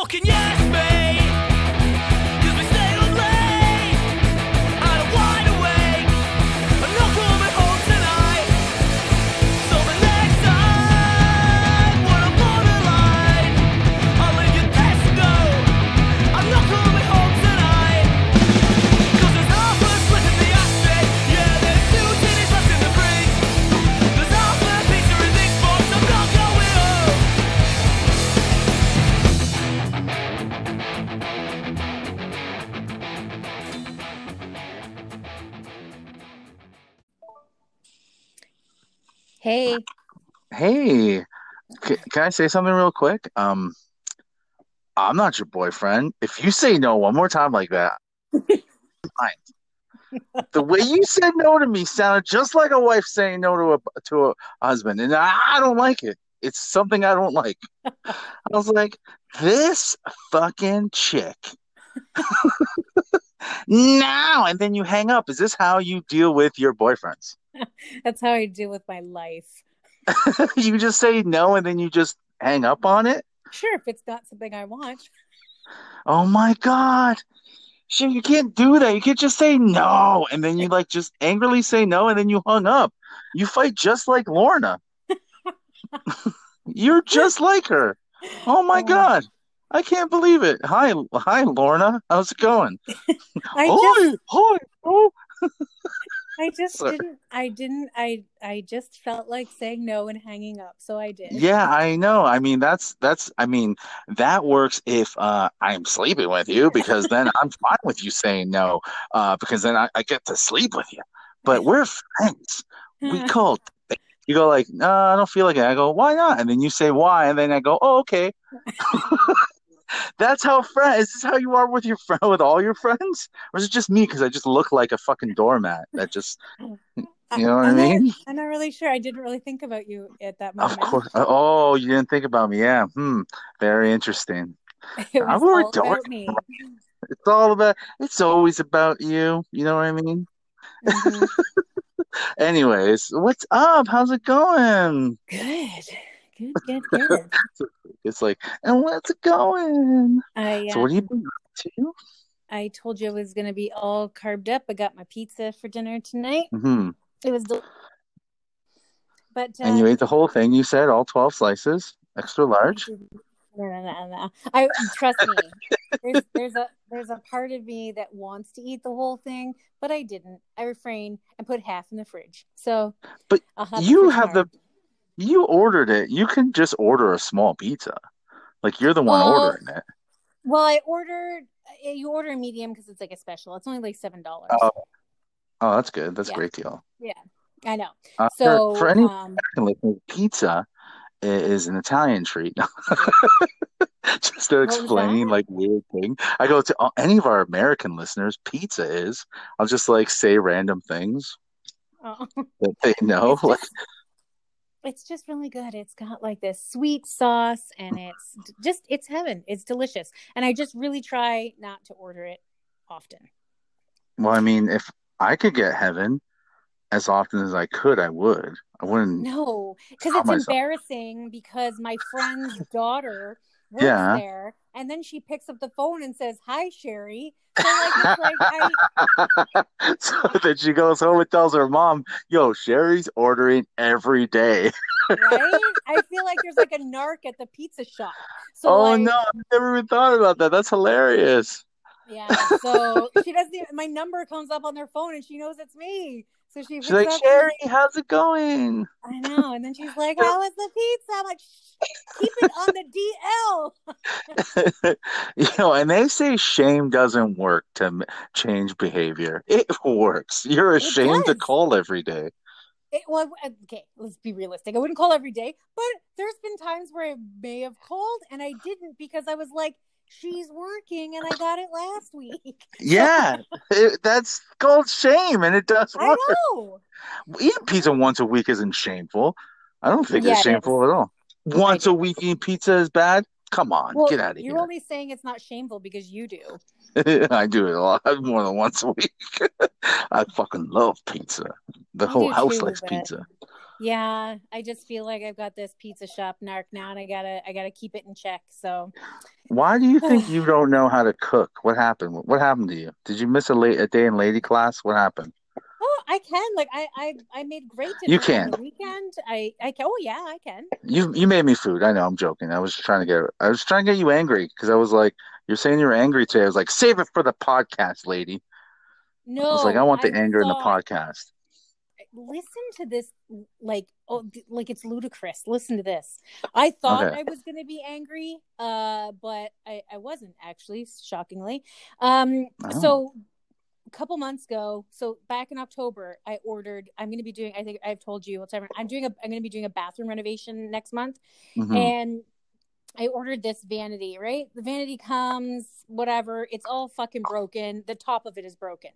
fucking yes, mate. Hey, Hey, c- can I say something real quick? Um, I'm not your boyfriend. If you say no one more time like that, fine. The way you said no to me sounded just like a wife saying no to a to a husband, and I, I don't like it. It's something I don't like. I was like, this fucking chick. now, and then you hang up. Is this how you deal with your boyfriends? that's how I deal with my life. you just say no, and then you just hang up on it. Sure, if it's not something I want. Oh my God. Shit, you can't do that. You can't just say no and then you like just angrily say no and then you hung up. You fight just like Lorna. You're just like her. Oh my Oh. God. I can't believe it. Hi, hi, Lorna. How's it going? I Hi, just, hi. Oh. I just Sorry. didn't, I didn't, I, I just felt like saying no and hanging up, so I did. Yeah, I know. I mean, that's that's I mean, that works if uh I'm sleeping with you because then I'm fine with you saying no, uh because then I, I get to sleep with you. But we're friends. We call you go like, no, I don't feel like it. I go, why not? And then you say why, and then I go, oh, okay. That's how friend. Is this how you are with your friend with all your friends, or is it just me because I just look like a fucking doormat? That just, you know what I I'm not- mean? I'm not really sure. I didn't really think about you at that moment. Of course. Oh, you didn't think about me. Yeah. Hmm. Very interesting. It I was will all adore about me. It's all about. It's always about you. You know what I mean? Mhm. Anyways, what's up? How's it going? Good, good, good, good. It's like, and what's it going? I, So, what um, have you up to? I told you I was going to be all carved up. I got my pizza for dinner tonight. hmm It was, del- but uh, And you ate the whole thing. You said all twelve slices, extra large. No, no, no, no. I trust me. There's there's a there's a part of me that wants to eat the whole thing, but I didn't. I refrained and put half in the fridge. So, But You have the. You ordered it. You can just order a small pizza. Like you're the one Well, ordering it. Well, I ordered. uh, You order a medium because it's like a special. It's only like seven dollars. Oh, oh, that's good. That's a great deal. Yeah, I know. Uh, So, for any um, listeners, pizza is an Italian treat. Just to explain like weird thing. I go to any of our American listeners, pizza is. I'll just like say random things oh, that they know. Like, it's just really good. It's got like this sweet sauce, and it's just it's heaven. It's delicious, and I just really try not to order it often. well, I mean, if I could get heaven as often as I could, I would. I wouldn't. No, because it's myself. embarrassing because my friend's daughter works Yeah. there, and then she picks up the phone and says, "Hi, Sherry." So like, it's like I, so then she goes home and tells her mom, "Yo, Sherry's ordering every day." right? I feel like there's like a narc at the pizza shop. So oh like, no, I've never even thought about that. That's hilarious. yeah. So she doesn't. Even, my number comes up on their phone, and she knows it's me. So she She's like. Sherry, how's it going? I know, and then she's like, "How was the pizza?" I'm like, "Keep it on the DL." you know, and they say shame doesn't work to change behavior. It works. You're ashamed to call every day. It, well, okay, let's be realistic. I wouldn't call every day, but there's been times where I may have called and I didn't because I was like, she's working and I got it last week. Yeah, it, that's called shame, and it does I work. know. Eating pizza once a week isn't shameful. I don't think Yeah, it's it shameful at all. Once a week eating pizza is bad? Come on, Well, get out of here. you're only saying it's not shameful because you do. I do it a lot more than once a week. I fucking love pizza. The I whole house likes pizza. Yeah, I just feel like I've got this pizza shop narc now, and I gotta I gotta keep it in check. So Why do you think you don't know how to cook? What happened? What happened to you? Did you miss a late a day in lady class? What happened? oh, I can like I I, I made great You can. the weekend. I I can. Oh yeah, I can. You you made me food. I know. I'm joking. I was just trying to get I was trying to get you angry because I was like, you're saying you're angry today. I was like, save it for the podcast, lady. No, I was like, I want the I anger in the podcast. Listen to this like oh like it's ludicrous listen to this i thought Okay. i was going to be angry uh but i i wasn't actually shockingly um Oh. so a couple months ago so back in october i ordered i'm going to be doing i think i've told you whatever i'm doing a i'm going to be doing a bathroom renovation next month Mhm. and I ordered this vanity, right? The vanity comes, whatever. It's all fucking broken. The top of it is broken.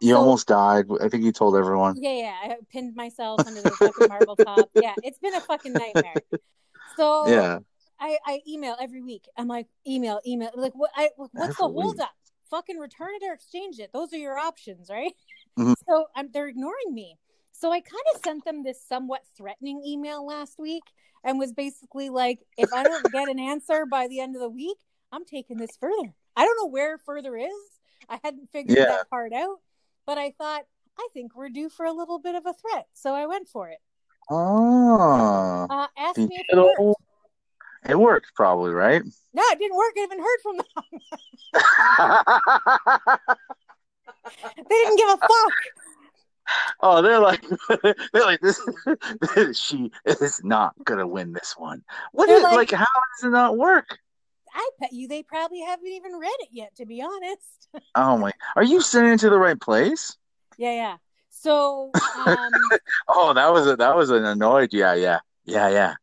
You So almost died. I think you told everyone. yeah, yeah. I pinned myself under the fucking marble top. Yeah, it's been a fucking nightmare. So Yeah. I, I email every week. I'm like, email, email. Like, what? I what's the Every week. hold up? Fucking return it or exchange it. Those are your options, right? Mhm. So I'm, they're ignoring me. So I kind of sent them this somewhat threatening email last week and was basically like, if I don't get an answer by the end of the week, I'm taking this further. I don't know where further is. I hadn't figured Yeah. that part out, but I thought, I think we're due for a little bit of a threat. So I went for it. Oh. Uh, ask me if it worked. It worked probably, right? No, it didn't work. I haven't heard from them. They didn't give a fuck. oh, they're like they're like this, she is not gonna win this one. What They're is like- like how does it not work? I bet you they probably haven't even read it yet, to be honest. Oh my are you sending it to the right place? yeah, yeah. So, um, Oh, that was a that was an annoyed. Yeah, yeah. Yeah, yeah.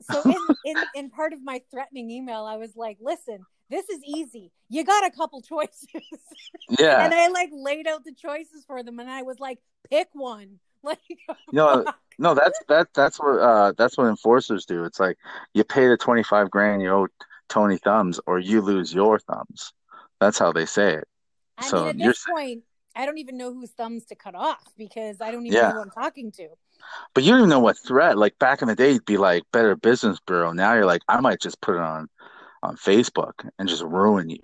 so in, in in part of my threatening email, I was like, "Listen, this is easy. You got a couple choices," Yeah. and I like laid out the choices for them, and I was like, "Pick one." Like, No, fuck. No, that's that that's what uh that's what enforcers do. It's like you pay the 25 grand you owe Tony Thumbs or you lose your thumbs. That's how they say it. I So mean, at you're this point, I don't even know whose thumbs to cut off because I don't even Yeah. know who I'm talking to. But you don't even know what threat. Like back in the day, you'd be like Better Business Bureau. Now you're like, I might just put it on on Facebook and just ruin you.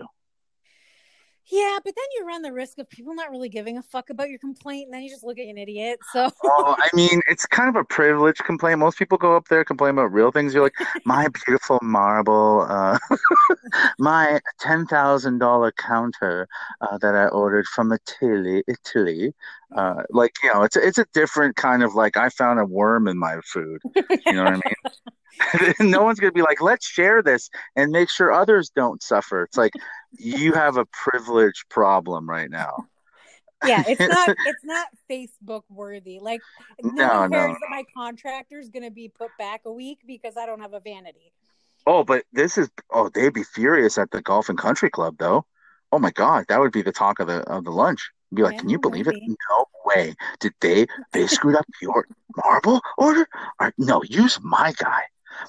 Yeah, but then you run the risk of people not really giving a fuck about your complaint, and then you just look at an idiot. So Well, I mean, it's kind of a privilege complaint. Most people go up there complain about real things. You're like, my beautiful marble, uh, my ten thousand dollar counter uh, that I ordered from Italy, Italy. Uh, like you know, it's a, it's a different kind of like I found a worm in my food. You know what I mean? no one's gonna be like, let's share this and make sure others don't suffer. It's like you have a privilege problem right now. yeah, it's not it's not Facebook worthy. Like no, No, one cares no. that my contractor's gonna be put back a week because I don't have a vanity. Oh, but this is oh, they'd be furious at the golf and country club though. Oh my God, that would be the talk of the of the lunch. Be like, Yeah, can you believe it? No way. Did they they screwed up your marble order? Or, no, use my guy.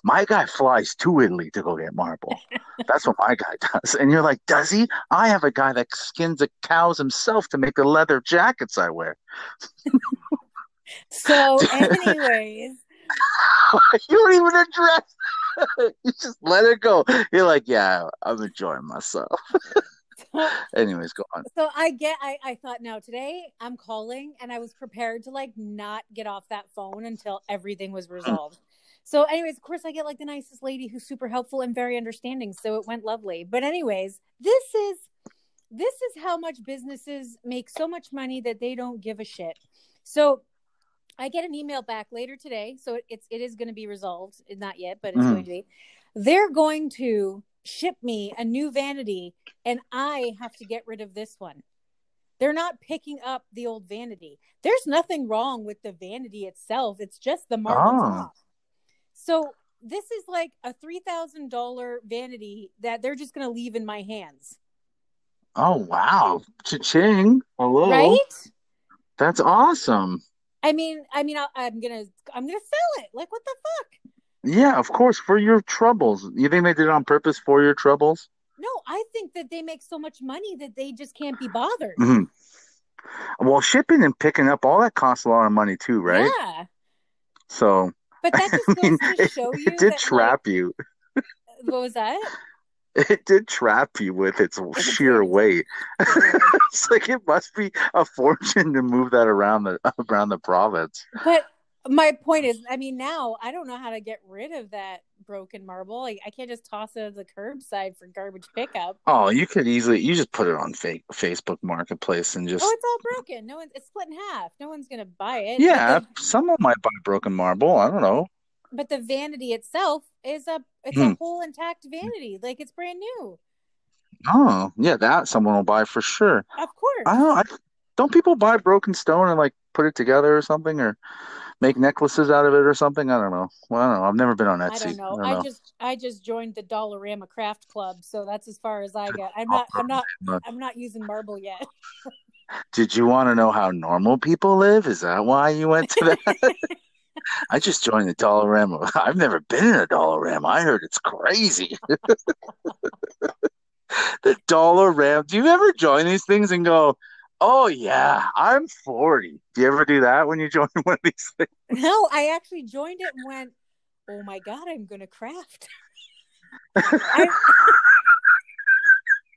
My guy flies to Italy to go get marble. That's what my guy does. And you're like, does he? I have a guy that skins the cows himself to make the leather jackets I wear. So, anyways, you don't even address. you just let it go. You're like, yeah, I'm enjoying myself. Anyways, go on. so I get I, I thought no today I'm calling and I was prepared to like not get off that phone until everything was resolved. So anyways, of course I get like the nicest lady who's super helpful and very understanding. So it went lovely. But anyways, this is this is how much businesses make so much money that they don't give a shit. So I get an email back later today. So it- it's it is going to be resolved. Not yet, but it's Mhm. going to be. They're going to ship me a new vanity and I have to get rid of this one. They're not picking up the old vanity. There's nothing wrong with the vanity itself. It's just the marble Oh. top. So this is like a three thousand dollar vanity that they're just going to leave in my hands, Oh wow, cha-ching! Hello, right? That's awesome. I mean, I mean, I, I'm gonna, I'm gonna sell it. Like, what the fuck? Yeah, of course, for your troubles. You think they did it on purpose for your troubles? No, I think that they make so much money that they just can't be bothered. hmm Well, shipping and picking up all that costs a lot of money too, right? Yeah. So But that just I mean, to it, show you it did that, trap you. what was that? It did trap you with its sheer weight. It. It's like it must be a fortune to move that around the around the province. But my point is, I mean, now I don't know how to get rid of that broken marble. Like, I can't just toss it at the curbside for garbage pickup. Oh, you could easily you just put it on fake Facebook Marketplace and just Oh, it's all broken. No one, it's split in half. No one's gonna buy it. yeah, the, someone might buy broken marble. I don't know. but the vanity itself is a it's Hmm. a whole intact vanity. Like it's brand new. Oh, yeah, that someone will buy for sure. Of course. I don't. I, don't people buy broken stone and like put it together or something, or make necklaces out of it or something? I don't know. Well, I don't know. I've never been on Etsy. I don't know. I I, don't know. just I just joined the Dollarama Craft Club, so that's as far as I get. I'm not I'm not I'm not using marble yet. Did you want to know how normal people live? Is that why you went to that? I just joined the Dollarama. I've never been in a Dollarama. I heard it's crazy. the Dollarama. Do you ever join these things and go, "Oh yeah, I'm 40." Do you ever do that when you join one of these things? No, I actually joined it and went, "Oh my god, I'm gonna craft." I,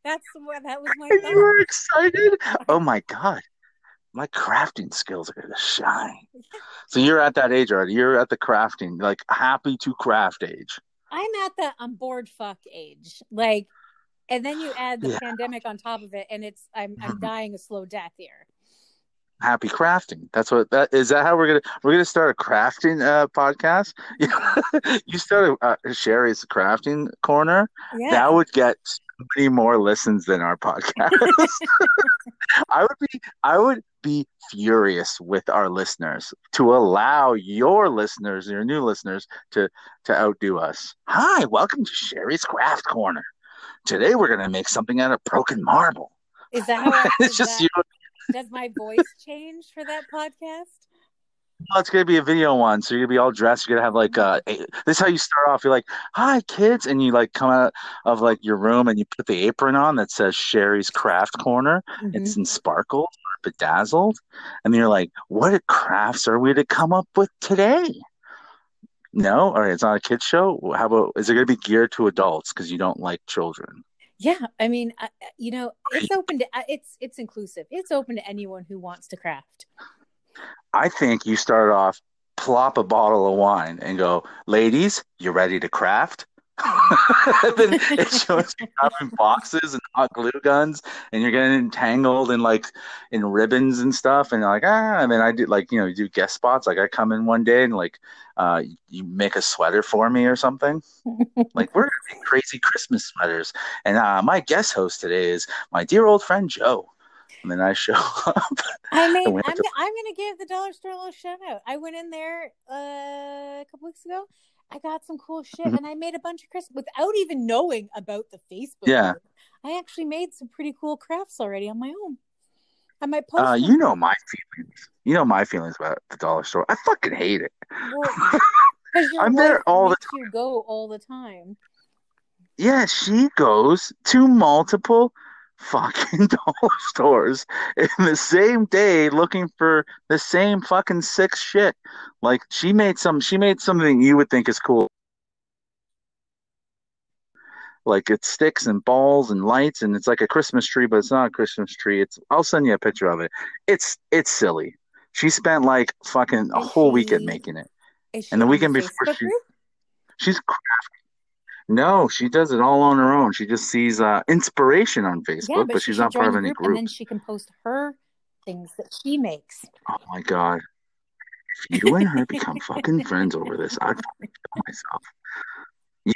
that's what that was my you were excited. Oh my god, my crafting skills are gonna shine. So you're at that age already. You're at the crafting, like happy to craft age. I'm at the I'm bored fuck age, like, and then you add the Yeah. pandemic on top of it, and it's I'm I'm Mhm. dying a slow death here. happy crafting. That's what that is. That how we're gonna we're gonna start a crafting uh, podcast. you start a uh, Sherry's crafting corner. Yeah, That would get so many more listens than our podcast. I would be I would be furious with our listeners to allow your listeners, your new listeners, to to outdo us. Hi, welcome to Sherry's Craft Corner. Today we're gonna make something out of broken marble. is that how I, It's just that- you. does my voice change for that podcast? Well, it's gonna be a video one, so you're gonna be all dressed. You're gonna have like uh, a, this is how you start off. You're like, "Hi, kids," and you like come out of like your room and you put the apron on that says Sherry's Craft Corner. Mhm. It's in sparkles, or bedazzled, and you're like, "What crafts are we to come up with today?" No, all right, it's not a kids show. How about is it gonna be geared to adults because you don't like children? Yeah, I mean, I, you know, it's open to uh, it's it's inclusive. It's open to anyone who wants to craft. I think you start off, plop a bottle of wine, and go, "Ladies, you ready to craft?" Then it shows you having boxes and hot glue guns, and you're getting entangled in like in ribbons and stuff, and like ah. And then I do like you know you do guest spots. Like I come in one day and like uh, you make a sweater for me or something. like we're gonna make crazy Christmas sweaters, and uh, my guest host today is my dear old friend Joe. And then I show up. I mean, I'm to- I'm gonna give the dollar store a little shout out. I went in there uh, a couple weeks ago. I got some cool shit, Mhm. and I made a bunch of Christmas without even knowing about the Facebook. Yeah. group. I actually made some pretty cool crafts already on my own. I might post. Uh, them. you know my feelings. You know my feelings about the dollar store. I fucking hate it. Well, I'm there all the makes you go all the time. Yeah, she goes to multiple fucking dollar stores in the same day looking for the same fucking sick shit. Like she made some she made something you would think is cool. Like it's sticks and balls and lights and it's like a Christmas tree, but it's not a Christmas tree. It's I'll send you a picture of it. It's it's silly. She spent like fucking a Is whole weekend making it. And the weekend before she- She's crafty. No, she does it all on her own. She just sees uh, inspiration on Facebook, yeah, but, but she's not part of any group, and then she can post her things that she makes. Oh my god! If you and her become fucking friends over this, I'd fucking kill myself.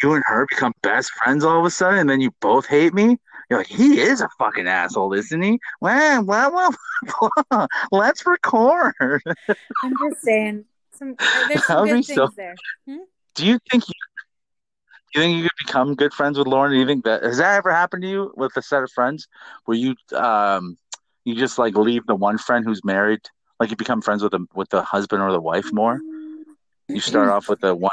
You and her become best friends all of a sudden, and then you both hate me. You're like, he is a fucking asshole, isn't he? Well, well, well, well let's record. I'm just saying, some there's some That'd good things so- there. Do you think you? You think you could become good friends with Lorna? Do you think that has that ever happened to you with a set of friends where you um you just like leave the one friend who's married, like you become friends with the with the husband or the wife more? You start off with the one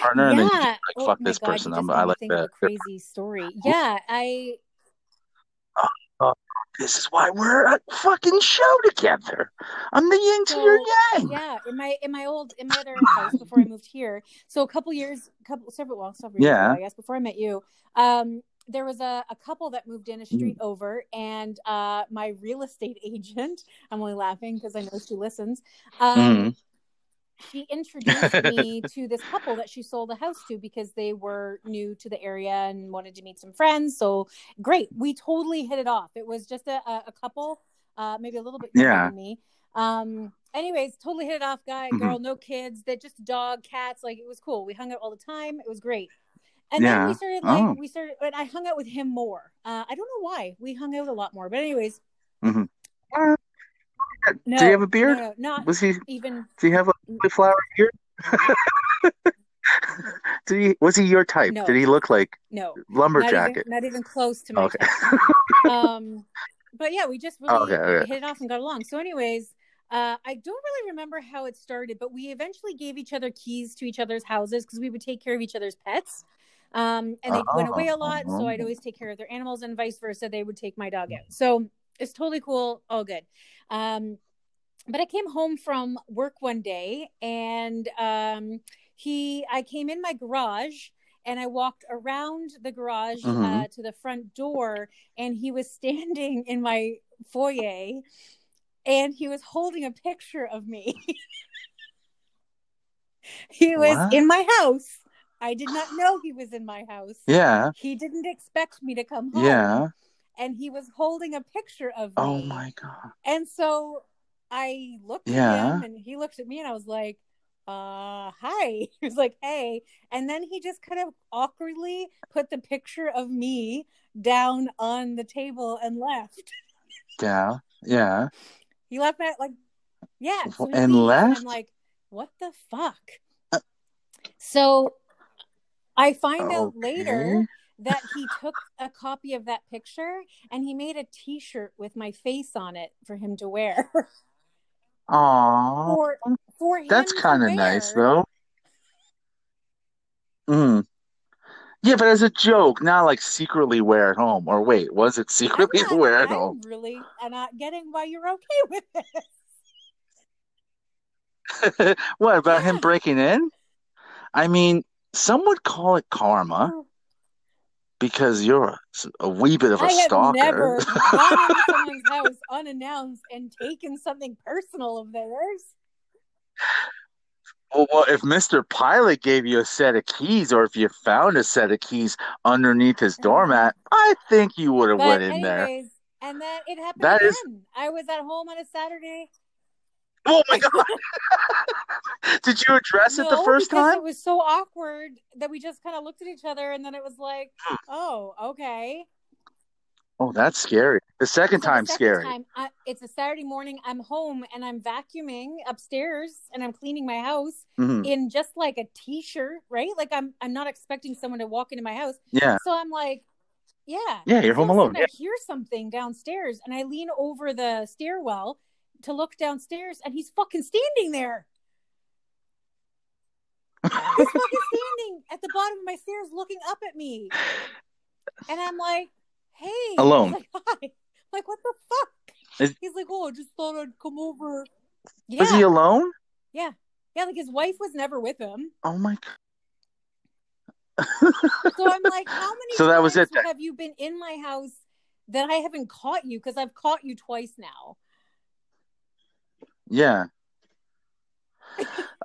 partner, and then you yeah. like oh fuck this God, person. I'm, I like the, crazy story. Yeah, I this is why we're a fucking show together. I'm the yin to your yang. yeah, in my in my old in my other house before I moved here. So a couple years, couple several well several years Yeah. ago, I guess before I met you. Um, there was a, a couple that moved in a street Mm. over, and uh, my real estate agent. I'm only laughing because I know she listens. Um, Mhm. She introduced me to this couple that she sold a house to because they were new to the area and wanted to meet some friends. So great, we totally hit it off. It was just a, a, a couple, uh, maybe a little bit younger Yeah. than me. Um, anyways, totally hit it off. Guy, Mhm. girl, no kids. That just dog, cats. Like it was cool. We hung out all the time. It was great. And then we started like Oh. we started, and I hung out with him more. Uh, I don't know why we hung out a lot more, but anyways, Mhm. Uh, no, Did he have a beard? No, no, not Was he? even. Do you have a flower beard? Did he? Was he your type? No. Did he look like No, lumberjack? Not even, not even close to my Okay. type. um, but yeah, we just really Okay, okay. hit it off and got along. So, anyways, uh, I don't really remember how it started, but we eventually gave each other keys to each other's houses because we would take care of each other's pets. Um, and they went away a lot, so I'd Oh. always take care of their animals, and vice versa. They would take my dog out. So it's totally cool, all good. Um, but I came home from work one day, and um, he, I came in my garage, and I walked around the garage uh, Mhm. to the front door, and he was standing in my foyer, and he was holding a picture of me. he was What? in my house. I did not know he was in my house. Yeah. He didn't expect me to come home. Yeah. And he was holding a picture of me. Oh my god. And so I looked at him and he looked at me and I was like, uh, hi. He was like, hey. And then he just kind of awkwardly put the picture of me down on the table and left. Yeah. Yeah. He left that like, yeah. So And left? I'm like, what the fuck? Uh, so I find out later Okay. That he took a copy of that picture and he made a t-shirt with my face on it for him to wear. Aw. for for That's kind of nice, though. Mm. Yeah, but as a joke, not like secretly wear at home. Or wait, was it secretly not, wear at I'm home? really and not getting why you're okay with it. What about him breaking in? I mean, some would call it karma because you're a, wee bit of a I have stalker. never gone into someone's house unannounced and taken something personal of theirs. Well, well, if Mr. Pilot gave you a set of keys, or if you found a set of keys underneath his doormat, I think you would have went in there. and then it happened That again. is- I was at home on a Saturday. Oh my God! Did you address it the first time? it was so awkward that we just kind of looked at each other, and then it was like, Hmm. "Oh, okay." Oh, that's scary. The second So the time, second scary. time, I, it's a Saturday morning. I'm home and I'm vacuuming upstairs and I'm cleaning my house Mhm. in just like a t-shirt, right? Like I'm I'm not expecting someone to walk into my house. Yeah, So I'm like, yeah. yeah, you're So home all of a alone. sudden I hear something downstairs and I lean over the stairwell to look downstairs and he's fucking standing there. He's fucking standing at the bottom of my stairs looking up at me. And I'm like, hey. Alone. like, hi. Like, what the fuck? Is- He's like, oh, I just thought I'd come over. Yeah. Was he alone? yeah. Yeah, like his wife was never with him. Oh my God! So I'm like, how many So that was it have you been in my house that I haven't caught you? Because I've caught you twice now. Yeah.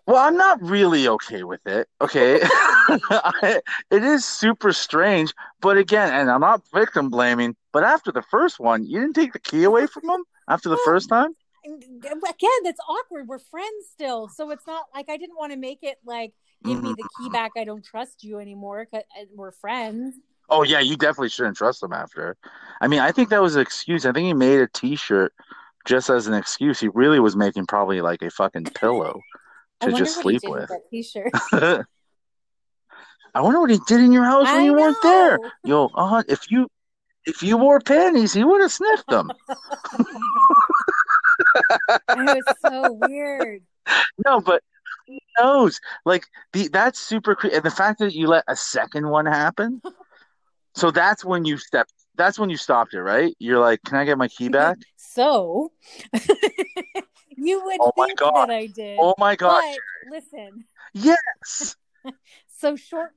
Well, I'm not really okay with it. Okay. I, it is super strange, but again, and I'm not victim blaming, but after the first one, you didn't take the key away from him after the first time? Again, that's awkward. We're friends still. So it's not like I didn't want to make it like, give me the key back. I don't trust you anymore. 'cause uh, we're friends. Oh yeah, you definitely shouldn't trust him after. I mean, I think that was an excuse. I think he made a t-shirt just as an excuse. He really was making probably like a fucking pillow to just he sleep with. t-shirt. I wonder what he did in your house when I you weren't there. Yo, uh, if you if you wore panties, he would have sniffed them. It was so weird. No, but who knows? Like the that's super creepy, and the fact that you let a second one happen. So that's when you stepped that's when you stopped it, right? You're like, "Can I get my key back?" So you would Oh think that I did. oh my god! Listen, yes, so short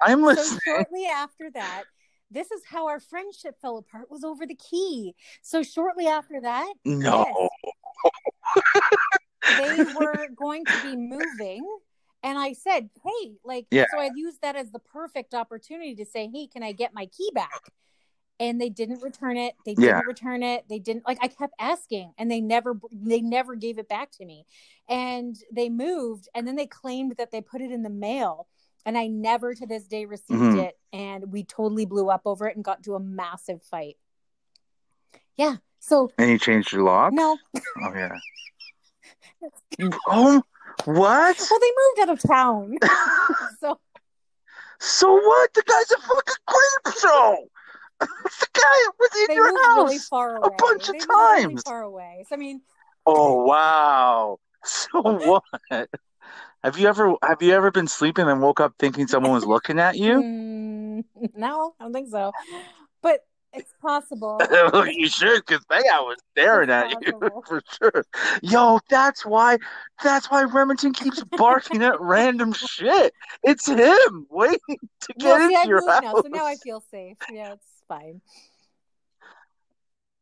I'm so listening. shortly after that, this is how our friendship fell apart was over the key. So shortly after that, No, yes, they were going to be moving. And I said, hey, like, Yeah. so I used that as the perfect opportunity to say, hey, can I get my key back? And they didn't return it. They didn't Yeah. return it. They didn't like I kept asking and they never they never gave it back to me. And they moved and then they claimed that they put it in the mail. And I never to this day received Mhm. it. And we totally blew up over it and got to a massive fight. Yeah. So and you changed your lock. no. Oh yeah. Oh, what? Well, they moved out of town. so so what? The guy's a fucking creep show. the guy in they your house. really far away. bunch of they moved really times. far away. So I mean, Oh wow. So what? Have you ever have you ever been sleeping and woke up thinking someone was looking at you? mm, no, I don't think so. But it's possible. you should, because they I was staring It's at you for sure. Yo, that's why that's why Remington keeps barking at random shit. It's him waiting to get Well, see, into I've your house. now, so now I feel safe. Yeah, it's fine.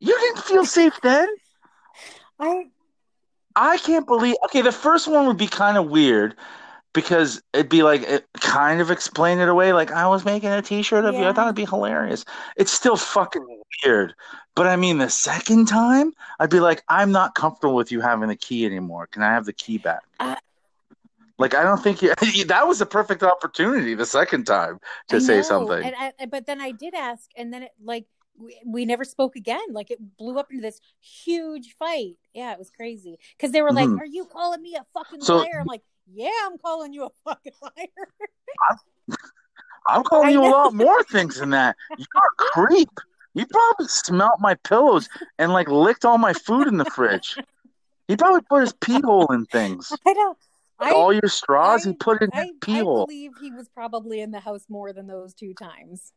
You didn't feel safe then? I I can't believe. Okay, the first one would be kind of weird because it'd be like it kind of explain it away. Like I was making a T-shirt of you. I thought it'd be hilarious. It's still fucking weird. But I mean, the second time, I'd be like, I'm not comfortable with you having the key anymore. Can I have the key back? Uh, like I don't think you. that was a perfect opportunity the second time to I say know, something. And I, but then I did ask, and then it like we, we never spoke again. Like it blew up into this huge fight. Yeah, it was crazy because they were like, Mhm. "Are you calling me a fucking So- liar?" I'm like, "Yeah, I'm calling you a fucking liar." I'm calling I you a lot more things than that. You're a creep. You probably smelt my pillows and like licked all my food in the fridge. He probably put his pee hole in things. I don't. I all your straws, he put in I, pee I hole. believe he was probably in the house more than those two times.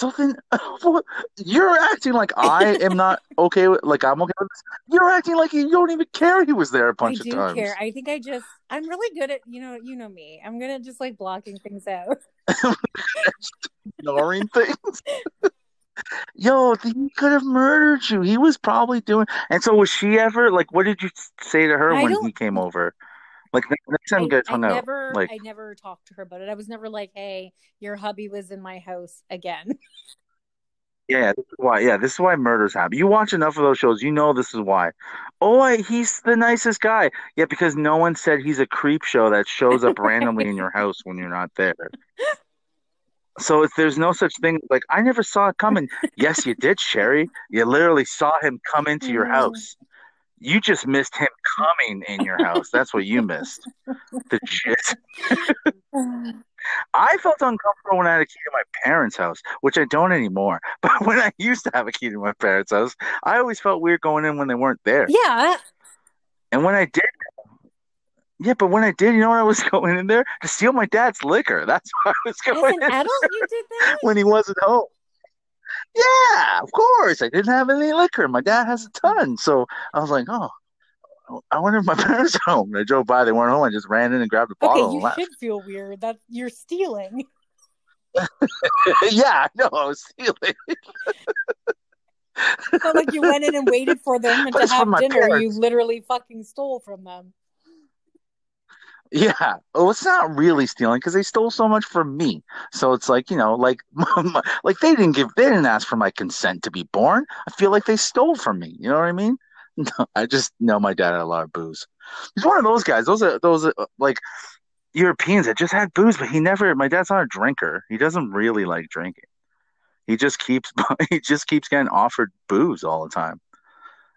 So then, what? You're acting like I am not okay with, like I'm okay with this. You're acting like you don't even care he was there a bunch I do of times. care. I think I just I'm really good at you know you know me. I'm good at just like blocking things out. ignoring things. Yo, he could have murdered you. He was probably doing. And so, was she ever like? What did you say to her I when he came over? Like next time I, you guys I out, never like I never talked to her about it. I was never like, "Hey, your hubby was in my house again." yeah, this is why. Yeah, this is why murders happen. You watch enough of those shows, you know this is why. Oh, I, he's the nicest guy. Yeah, because no one said he's a creep show that shows up randomly in your house when you're not there. So if there's no such thing, like I never saw it coming. Yes, you did, Sherry. You literally saw him come into your Mhm. house. You just missed him coming in your house. That's what you missed. The shit. I felt uncomfortable when I had a key to my parents' house, which I don't anymore. But when I used to have a key to my parents' house, I always felt weird going in when they weren't there. yeah, And when I did, yeah, but when I did, you know what I was going in there to steal my dad's liquor. That's why I was as going an in adult, you did that. when he wasn't home. Yeah, of course. I didn't have any liquor. My dad has a ton. So I was like, oh, I wonder if my parents are home. And I drove by, they weren't home. I just ran in and grabbed a bottle Okay, you left. should feel weird that you're stealing. yeah, I know. I was stealing. It's not like you went in and waited for them and to have dinner. You literally fucking stole from them. Yeah. Oh, it's not really stealing because they stole so much from me. So it's like, you know, like, like they didn't give, they didn't ask for my consent to be born. I feel like they stole from me. You know what I mean? No, I just know my dad had a lot of booze. He's one of those guys. Those are those are, uh, like Europeans that just had booze, but he never. My dad's not a drinker. He doesn't really like drinking. He just keeps he just keeps getting offered booze all the time,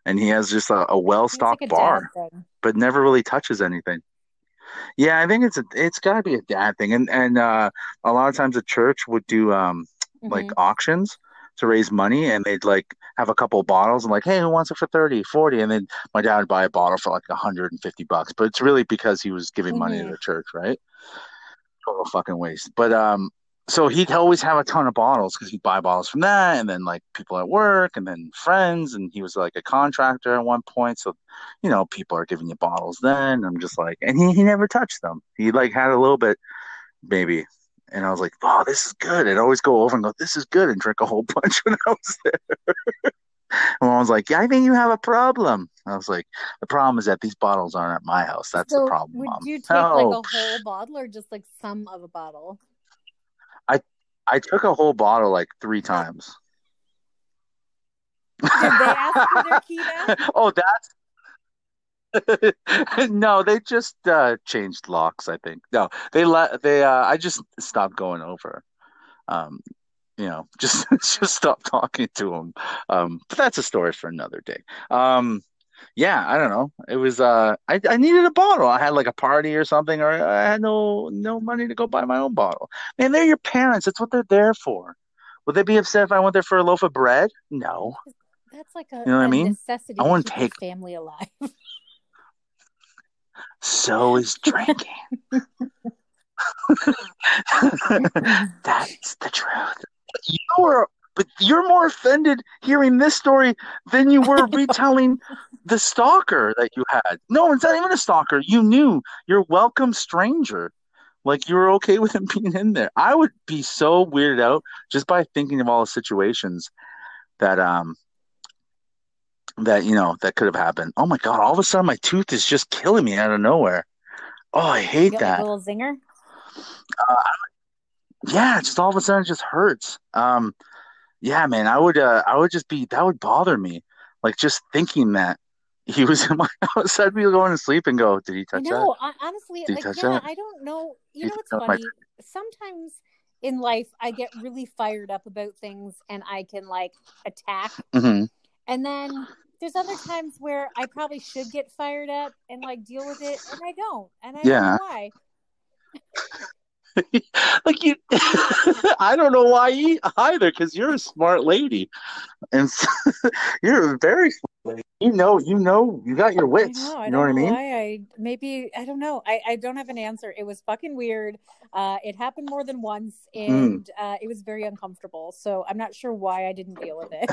and he has just a, a well It's like stocked bar but never really touches anything. Yeah, I think it's a, it's got to be a dad thing, and and uh, a lot of times the church would do um like Mhm. auctions to raise money, and they'd like have a couple of bottles and like, hey, who wants it for 30, 40? and then my dad would buy a bottle for like hundred and fifty bucks, but it's really because he was giving money to Mhm. the church, right? Total fucking waste. But um, so he'd always have a ton of bottles because he'd buy bottles from that, and then like people at work, and then friends, and he was like a contractor at one point. So, you know, people are giving you bottles then. I'm just like, and he, he never touched them. He like had a little bit, maybe, and I was like, oh, this is good. I'd always go over and go, this is good, and drink a whole bunch when I was there. and I was like, yeah, I think you have a problem. I was like, the problem is that these bottles aren't at my house. That's so the problem, would Mom. you take Oh, like a whole bottle or just like some of a bottle? I I took a whole bottle like three times. Did they ask for their oh, that's no. They just uh, changed locks. I think no. They let they. Uh, I just stopped going over. Um, you know, just just stop talking to them. Um, but that's a story for another day. Um, yeah, I don't know. It was uh, I I needed a bottle. I had like a party or something, or I had no no money to go buy my own bottle. Man, they're your parents. That's what they're there for. Would they be upset if I went there for a loaf of bread? No. That's like a, You know what I mean? necessity I to wanna take- family alive. So is drinking. That's the truth. You were, but you're more offended hearing this story than you were retelling the stalker that you had. No, it's not even a stalker. You knew your welcome stranger. Like you were okay with him being in there. I would be so weirded out just by thinking of all the situations that um that you know that could have happened. Oh my god! All of a sudden, my tooth is just killing me out of nowhere. Oh, I hate like that. little zinger. Yeah, just all of a sudden it just hurts. Um, yeah, man, I would uh I would just be that would bother me. Like just thinking that he was in my house, I'd be going to sleep and go, Did he touch that? No, honestly, like yeah, that? I don't know. You Did know what's touch my funny? Sometimes in life, I get really fired up about things, and I can like attack. hmm And then there's other times where I probably should get fired up and like deal with it, and I don't, and I don't Yeah. know why. Like you I don't know why either, because you're a smart lady. And so, you're very smart lady. You know, you know, you got your I wits. know. I you don't know what I mean? why. I maybe I don't know. I I don't have an answer. It was fucking weird. Uh, it happened more than once, Mm. and uh, it was very uncomfortable. So I'm not sure why I didn't deal with it.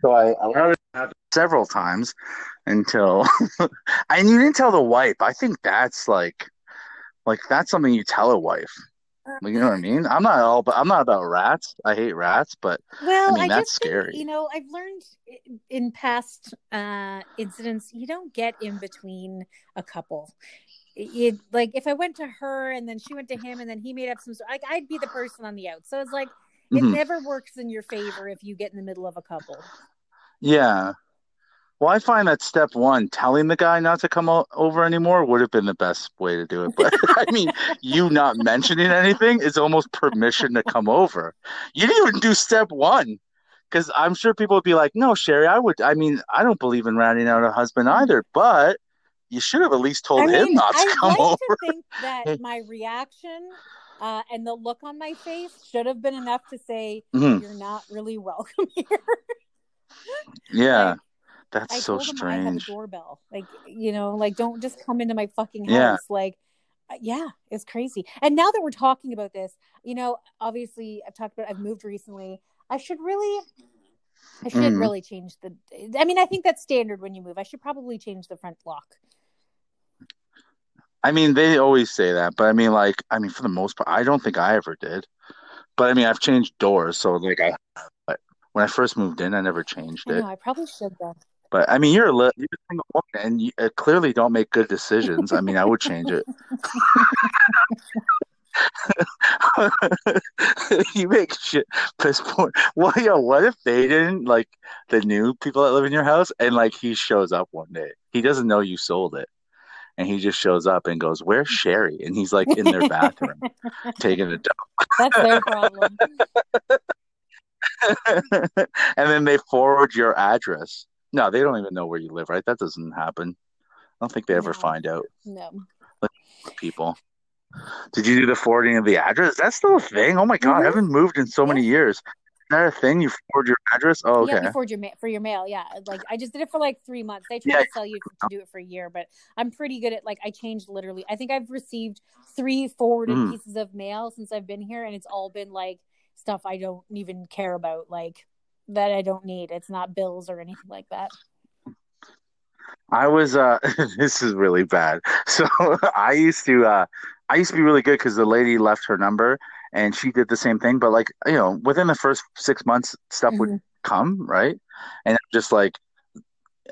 So I allowed it to happen several times until and you didn't tell the wife. I think that's like like that's something you tell a wife. Like, you know what I mean? I'm not all but I'm not about rats. I hate rats, but Well, I mean, I that's just think, scary. you know, I've learned in past uh, incidents, you don't get in between a couple. It, like if I went to her and then she went to him and then he made up some like I'd be the person on the out. So it's like it Mhm. never works in your favor if you get in the middle of a couple. yeah. Well, I find that step one, telling the guy not to come o- over anymore, would have been the best way to do it. But I mean, you not mentioning anything is almost permission to come over. You didn't even do step one. Because I'm sure people would be like, no, Sherry, I would, I mean, I don't believe in ratting out a husband either, but you should have at least told I him mean, not to I'd come like over. to think that my reaction uh, and the look on my face should have been enough to say Mhm. you're not really welcome here. Yeah, Like, that's I so him I have a doorbell. Like, you know, like don't just come into my fucking house. Yeah. Like, uh, yeah, it's crazy. And now that we're talking about this, you know, obviously I've talked about I've moved recently. I should really I should Mhm. really change the I mean, I think that's standard when you move. I should probably change the front lock. I mean, they always say that, but I mean, like, I mean, for the most part, I don't think I ever did. But I mean, I've changed doors, so like, I when I first moved in, I never changed I it. know, I probably should though. But I mean, you're a li- you're a single woman, and you uh, clearly don't make good decisions. I mean, I would change it. you make shit piss poor. Well, yo, what if they didn't like the new people that live in your house, and like he shows up one day, he doesn't know you sold it, and he just shows up and goes, "Where's Sherry?" And he's like in their bathroom taking a dump, That's their problem. and then they forward your address. No, they don't even know where you live, right? That doesn't happen. I don't think they ever No. find out. No. people. Did you do the forwarding of the address? That's still a thing. Oh my god, I Mhm. haven't moved in so many years. Is that a thing? You forward your address? Oh, Yeah, okay. before your ma- for your mail. Yeah, like I just did it for like three months. They try Yeah. to sell you to do it for a year, but I'm pretty good at like I changed literally. I think I've received three forwarded Mm. pieces of mail since I've been here, and it's all been like stuff I don't even care about, like that I don't need. It's not bills or anything like that. I was uh this is really bad. So I used to uh I used to be really good because the lady left her number and she did the same thing, but like you know, within the first six months stuff would Mhm. come, right? And I'm just like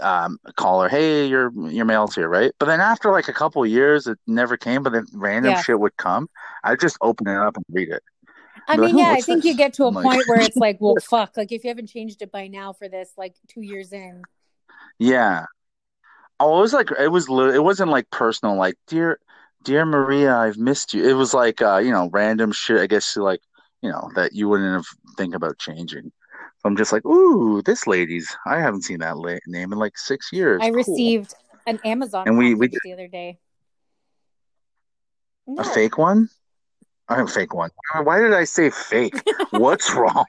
um call her, hey, your your mail's here, right? But then after like a couple of years it never came, but then random Yeah. shit would come. I'd just open it up and read it. I mean, "Oh, yeah, I think you get to a like- point where it's like, well, fuck. Like if you haven't changed it by now for this, like two years in. Yeah. Oh, it was like it was it wasn't like personal, like dear dear Maria, I've missed you. It was like uh, you know, random shit, I guess like, you know, that you wouldn't have think about changing. So I'm just like, ooh, this lady's I haven't seen that la name in like six years. I Cool. received an Amazon And we- we the other day. No. A fake one? I have a fake one. Why did I say fake? What's wrong?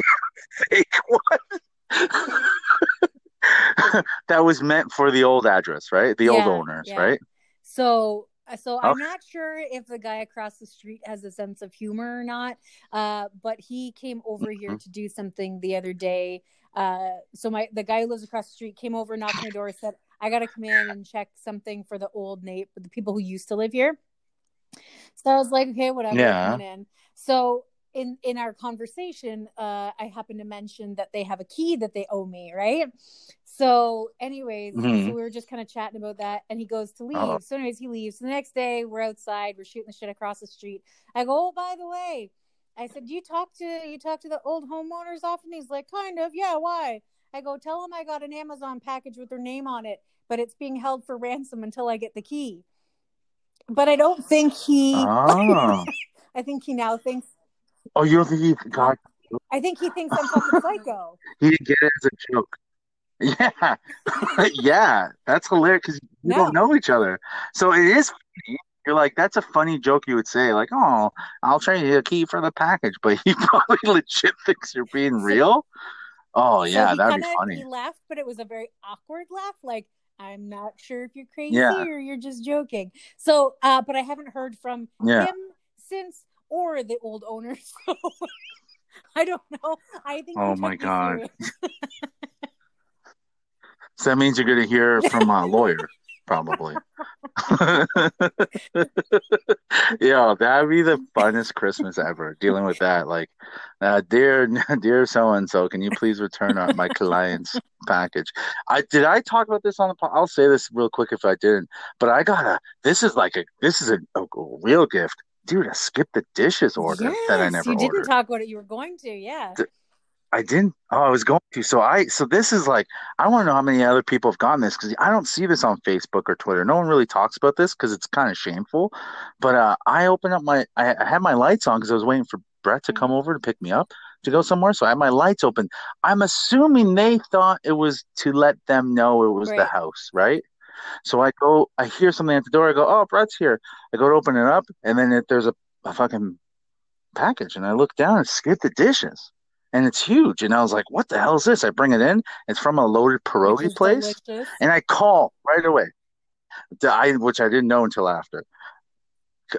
fake one? that was meant for the old address, right? The old owners, yeah. right? So, uh, so I'm not sure if the guy across the street has a sense of humor or not. Uh, but he came over here Mm-hmm. to do something the other day. Uh, so my the guy who lives across the street came over, knocked on the door, said, "I got to come in and check something for the old Nate, for the people who used to live here." So I was like, "Okay, whatever." Yeah. In. So in in our conversation, uh, I happened to mention that they have a key that they owe me, right? So, anyways, Mhm. so we were just kind of chatting about that, and he goes to leave. Uh-oh. So, anyways, he leaves. So The next day, we're outside, we're shooting the shit across the street. I go, oh, by the way, I said, do you talk to you talk to the old homeowners often? He's like, kind of, yeah. Why? I go, tell him I got an Amazon package with their name on it, but it's being held for ransom until I get the key. But I don't think he. Oh. I think he now thinks. Oh, you don't think he got I think he thinks I'm fucking psycho. he didn't get it as a joke? Yeah, yeah, that's hilarious because you No. don't know each other. So it is funny. You're like, that's a funny joke you would say, like, oh, I'll trade you a key for the package, but he probably legit thinks you're being So- real. Oh yeah, he that'd be kinda- funny. He laughed, but it was a very awkward laugh. Like I'm not sure if you're crazy Yeah. or you're just joking. So, uh, but I haven't heard from Yeah. him since or the old owner. So I don't know. I think. Oh my God. So that means you're gonna hear from a lawyer, probably. Yeah, that'd be the funnest Christmas ever. Dealing with that, like, uh, dear, dear so and so, can you please return our, my client's package? I did I talk about this on the? I'll say this real quick if I didn't, but I got a. This is like a. This is a, a real gift, dude. A skip the dishes order that I Yes, never you didn't ordered. talk about it. You were going to, yeah. I didn't. Oh, I was going to. So I. So this is like. I want to know how many other people have gotten this because I don't see this on Facebook or Twitter. No one really talks about this because it's kind of shameful. But uh, I opened up my. I, I had my lights on because I was waiting for Brett to come over to pick me up to go somewhere. So I had my lights open. I'm assuming they thought it was to let them know it was the house, right? So I go. I hear something at the door. I go, "Oh, Brett's here." I go to open it up, and then it, there's a, a fucking package, and I look down and skip the dishes and it's huge. And I was like, what the hell is this? I bring it in. It's from a loaded pierogi place. delicious. And I call right away. I, which I didn't know until after.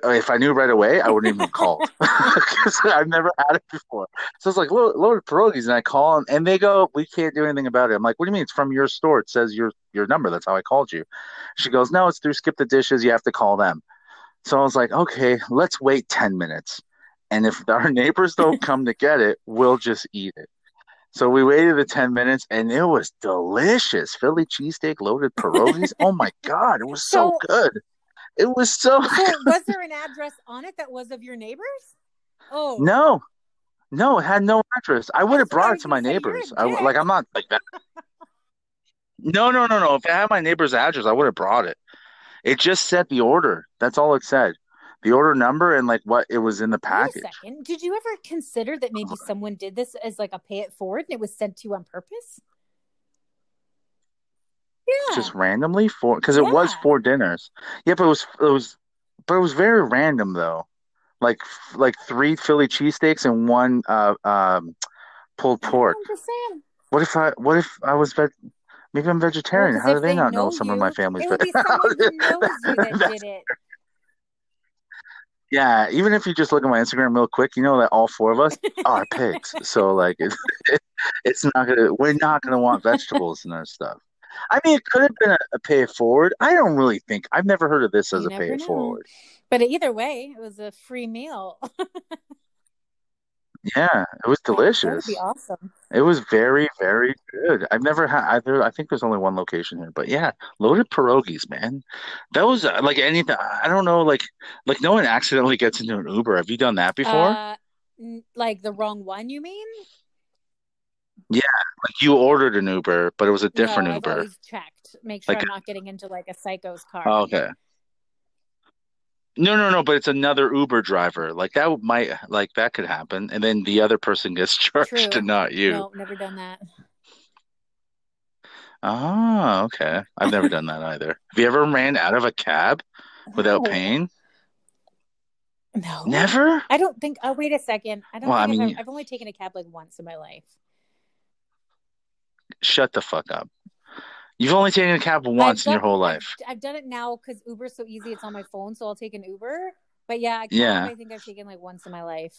Uh, if I knew right away, I wouldn't even have called because I've never had it before. So it's like loaded pierogies, and I call them, and they go, "We can't do anything about it." I'm like, "What do you mean? It's from your store. It says your your number. That's how I called you." She goes, "No, it's through Skip the Dishes. You have to call them." So I was like, "Okay, let's wait ten minutes, and if our neighbors don't come to get it, we'll just eat it." So we waited the 10 minutes and it was delicious. Philly cheesesteak loaded pierogies. oh my God, it was so, So- good. It was so So, was there an address on it that was of your neighbors? Oh, No, no, it had no address. I would have I brought it to my gonna say. You're a neighbors. I, like, I'm not like that. No, no, no, no. If it had my neighbor's address, I would have brought it. It just said the order. That's all it said. The order number and like what it was in the Wait a package. second. Did you ever consider that maybe someone did this as like a pay it forward and it was sent to you on purpose? Yeah. Just randomly for because it was four dinners. Yeah, but it was it was but it was very random though. Like like three Philly cheesesteaks and one uh um pulled I don't know, pork. I'm just saying. What if I what if I was veg maybe I'm vegetarian? Well, How do if they not know know some of my family's It would be someone who knows you that did it. Yeah, even if you just look at my Instagram real quick, you know that all four of us are pigs. So like it's it's not gonna we're not gonna want vegetables and that stuff. I mean, it could have been a, a pay it forward. I don't really think I've never heard of this as You a pay it forward. But either way, it was a free meal. Yeah, it was That would delicious. be awesome. It was very, very good. I've never had either. I think there's only one location here, but yeah, loaded pierogies, man. That was uh, like anything. I don't know, like like no one accidentally gets into an Uber. Have you done that before? Uh, like the wrong one, you mean? Yeah, like you ordered an Uber, but it was a different no, Uber. I've always checked. Make sure Like- I'm not getting into like a psycho's car. Oh, okay. No, no, no, but it's another Uber driver. Like that might, like that could happen, and then the other person gets charged True. and not you. No, never done that. Ah, okay. I've never done that either. Have you ever ran out of a cab without No. paying? No. Never? I don't think. Oh, wait a second. I don't Well, I think I've, mean- I've only taken a cab like once in my life. Shut the fuck up. You've only taken a cab once I've in your done- whole life. I've, done it now because Uber's so easy. It's on my phone, so I'll take an Uber. But yeah, cab, Yeah. I think I've taken like once in my life.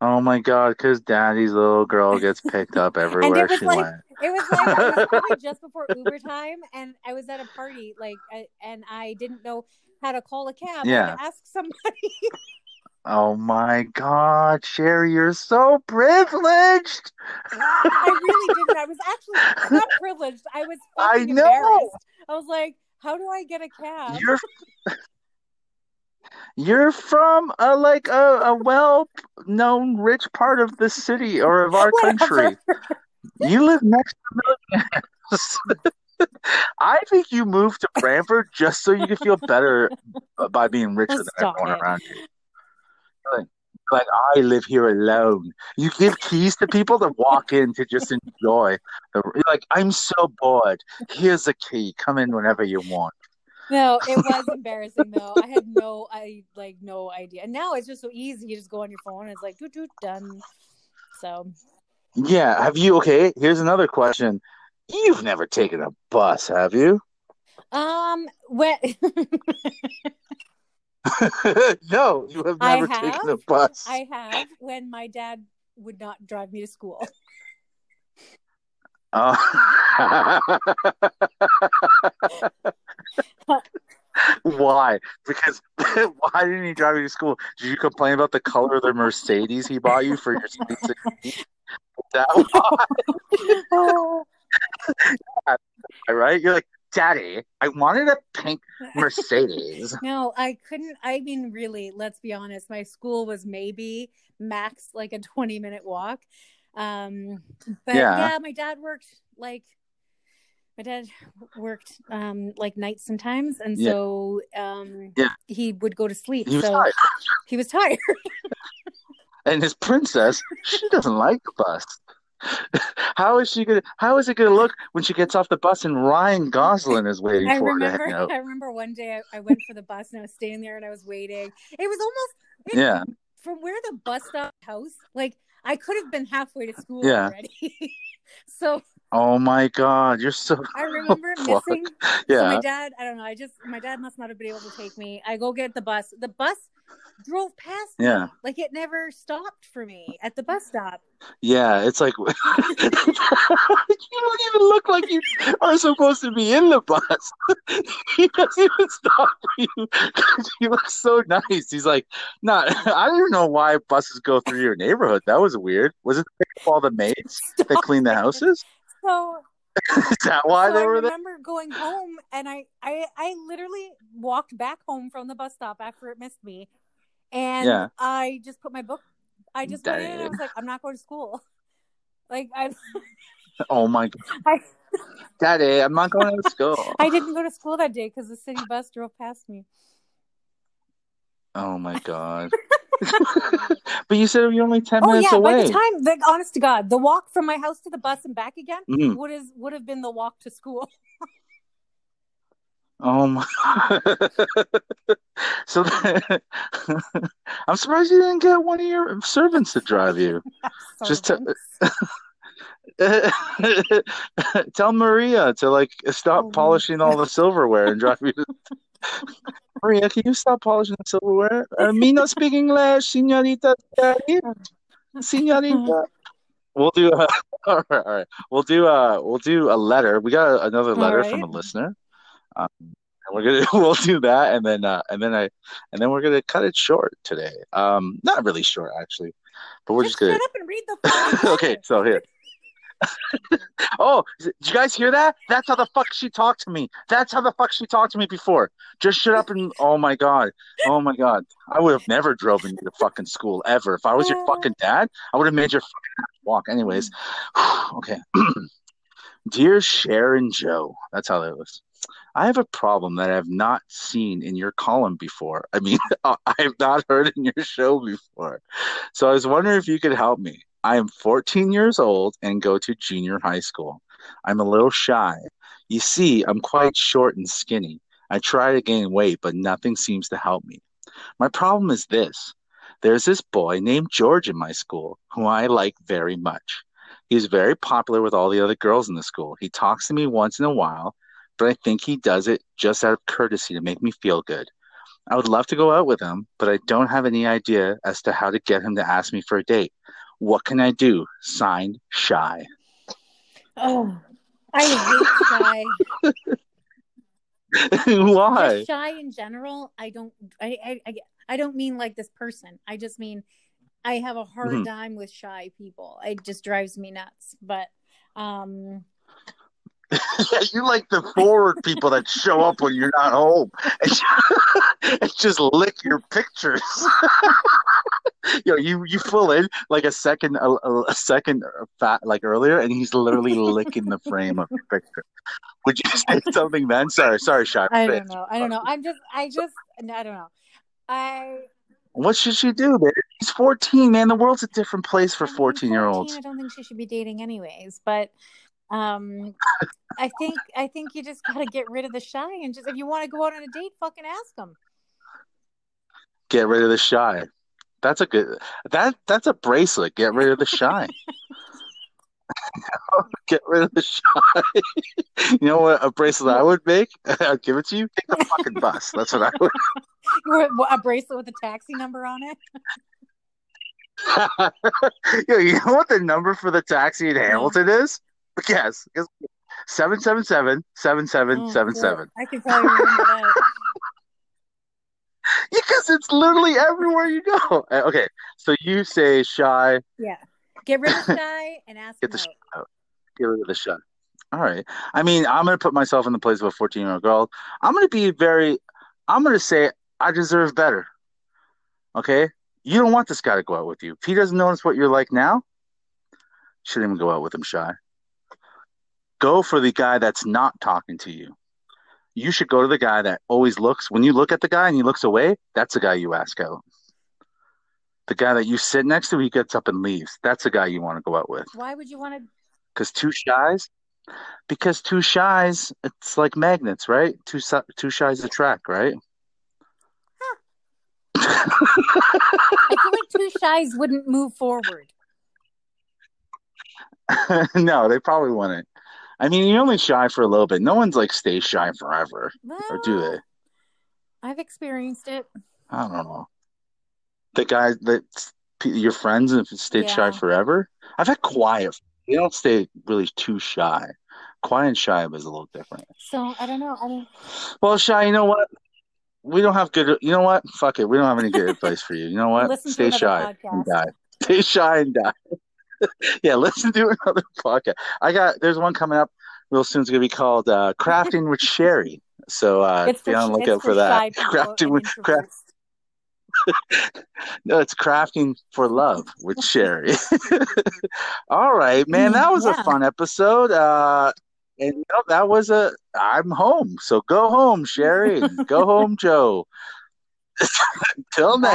Oh my God, because daddy's little girl gets picked up everywhere she like- went. It was like it was probably just before Uber time, and I was at a party, like, I, and I didn't know how to call a cab. I Yeah. ask somebody. Oh my God, Sherry, you're so privileged. I really didn't. I was actually not privileged. I was I know. embarrassed. I was like, "How do I get a cab?" You're you're from a like a, a well-known rich part of the city or of our country. You live next to millionaires. I think you moved to Brantford just so you could feel better by being richer than everyone it. around you. Like, like I live here alone. You give keys to people to walk in to just enjoy. The, like I'm so bored. Here's a key. Come in whenever you want. No, it was embarrassing though. I had no, I like no idea. And now it's just so easy. You just go on your phone and it's like, doot doot done. So Yeah, have you okay, here's another question. You've never taken a bus, have you? Um, when no, you have never have. taken a bus. I have, when my dad would not drive me to school. Oh. Why? Because why didn't he drive you to school? Did you complain about the color of the Mercedes he bought you for your sweet that why, right? You're like, Daddy, I wanted a pink Mercedes. no, I couldn't. I mean, really, let's be honest. My school was maybe max like a 20 minute walk. Um, but Yeah. yeah, my dad worked like my dad worked um like nights sometimes and Yeah. so um Yeah. he would go to sleep He was so tired. he was tired And his princess, she doesn't like the bus. How is she gonna? How is it gonna look when she gets off the bus and Ryan Gosling is waiting I for her remember out? I remember one day I, I went for the bus and I was standing there and I was waiting. It was almost it- Yeah, from where the bus stop house, like I could have been halfway to school Yeah. already. so Oh my God, you're so I remember Fuck. missing. So yeah. my dad, I don't know. I just my dad must not have been able to take me. I go get the bus. The bus drove past me. Yeah. Like it never stopped for me at the bus stop. Yeah, it's like you don't even look like you are supposed to be in the bus. he doesn't even stop for you. You look so nice. He's like, not. I don't know why buses go through your neighborhood. That was weird. Was it to pick up all the maids that clean the houses? So Is that why so they I were there? remember going home and I, I I literally walked back home from the bus stop after it missed me. And Yeah. I just put my book I just went in and I was like, I'm not going to school. Like I Oh my God, I, Daddy, I'm not going to school. I didn't go to school that day because the city bus drove past me. Oh my God. but you said you're only ten Oh minutes yeah, by the time the honest to God, the walk from my house to the bus and back again Mhm. would is would have been the walk to school. Oh my. So I'm surprised you didn't get one of your servants to drive you. Just to- Tell Maria to like stop Oh, polishing all the silverware and drive you. To... Maria, can you stop polishing the silverware? Uh, me not speak English, señorita. Señorita. We'll do. Uh, all right, all right. We'll do. Uh, we'll do a letter. We got another letter from a listener. Um, and we're gonna. We'll do that, and then. Uh, and then I. And then we're gonna cut it short today. Um, not really short actually, but we're just, Just gonna. shut up and read the okay, so here. Oh, did you guys hear that? That's how the fuck she talked to me. That's how the fuck she talked to me before. Just shut up and oh my god. Oh my god. I would have never driven you to fucking school ever. If I was your fucking dad, I would have made your fucking walk. Anyways. okay. Dear Sharon Joe. That's how that was. I have a problem that I have not seen in your column before. I mean, I have not heard in your show before. So I was wondering if you could help me. I am 14 years old and go to junior high school. I'm a little shy. You see, I'm quite short and skinny. I try to gain weight, but nothing seems to help me. My problem is this there's this boy named George in my school who I like very much. He's very popular with all the other girls in the school. He talks to me once in a while, but I think he does it just out of courtesy to make me feel good. I would love to go out with him, but I don't have any idea as to how to get him to ask me for a date. What can I do? Signed, Shy. Oh, I hate shy. Why? Just shy in general. I don't. I, I. I. I don't mean like this person. I just mean I have a hard Mhm. time with shy people. It just drives me nuts. But um, you like the forward people that show up when you're not home and, just lick your pictures. you know, you you pull in like a second a, a- second fat like earlier, and he's literally licking the frame of the picture. Would you say something then? Sorry, sorry, Shy. I don't know. I don't know. I'm just. I just. I don't know. I. What should she do, man? He's 14, man. The world's a different place for 14 year olds. 14, I don't think she should be dating anyways. But um, I think I think you just gotta get rid of the shy and just if you want to go out on a date, fucking ask them. Get rid of the shy. That's a good that that's a bracelet. Get rid of the shy. Get rid of the shy. you know what a bracelet I would make? I'll give it to you. Take the fucking bus. That's what I would. A bracelet with a taxi number on it. Yo, you know what the number for the taxi in Hamilton is? Yes, it's seven seven seven seven seven seven shit. seven. I can probably remember that. Because it's literally everywhere you go. Uh, Okay, so you say shy, Yeah. Get rid of shy and ask Get the out. get rid of the shy. All right. I mean, I'm gonna put myself in the place of a 14 year old girl. I'm gonna be very. I'm gonna say I deserve better. Okay. You don't want this guy to go out with you. If he doesn't notice what you're like now, shouldn't even go out with him, shy. Go for the guy that's not talking to you. You should go to the guy that always looks. When you look at the guy and he looks away, that's the guy you ask out. The guy that you sit next to, he gets up and leaves. That's the guy you want to go out with. Why would you want to? Because two shies, because two shies, it's like magnets, right? Two two shies attract, right? I feel like two shies wouldn't move forward. no, they probably wouldn't. I mean, you're only shy for a little bit. No one's like stay shy forever, or do they? I've experienced it. I don't know. The guys that your friends have stayed shy forever. I've had quiet. They don't stay really too shy. Quiet and shy was a little different. So I don't know. I mean, Well, shy, you know what? We don't have good. You know what? Fuck it. We don't have any good advice for you. You know what? Listen Stay shy and die. Stay shy and die. yeah, listen to another podcast. I got. There's one coming up real soon. It's gonna be called uh, "Crafting with Sherry." So uh, it's be on the lookout for, for that. Crafting with craft. No, it's crafting for love with Sherry. All right, man. That was a fun episode. Uh, and you know, that was a. I'm home, so go home, Sherry. go home, Joe. Till next.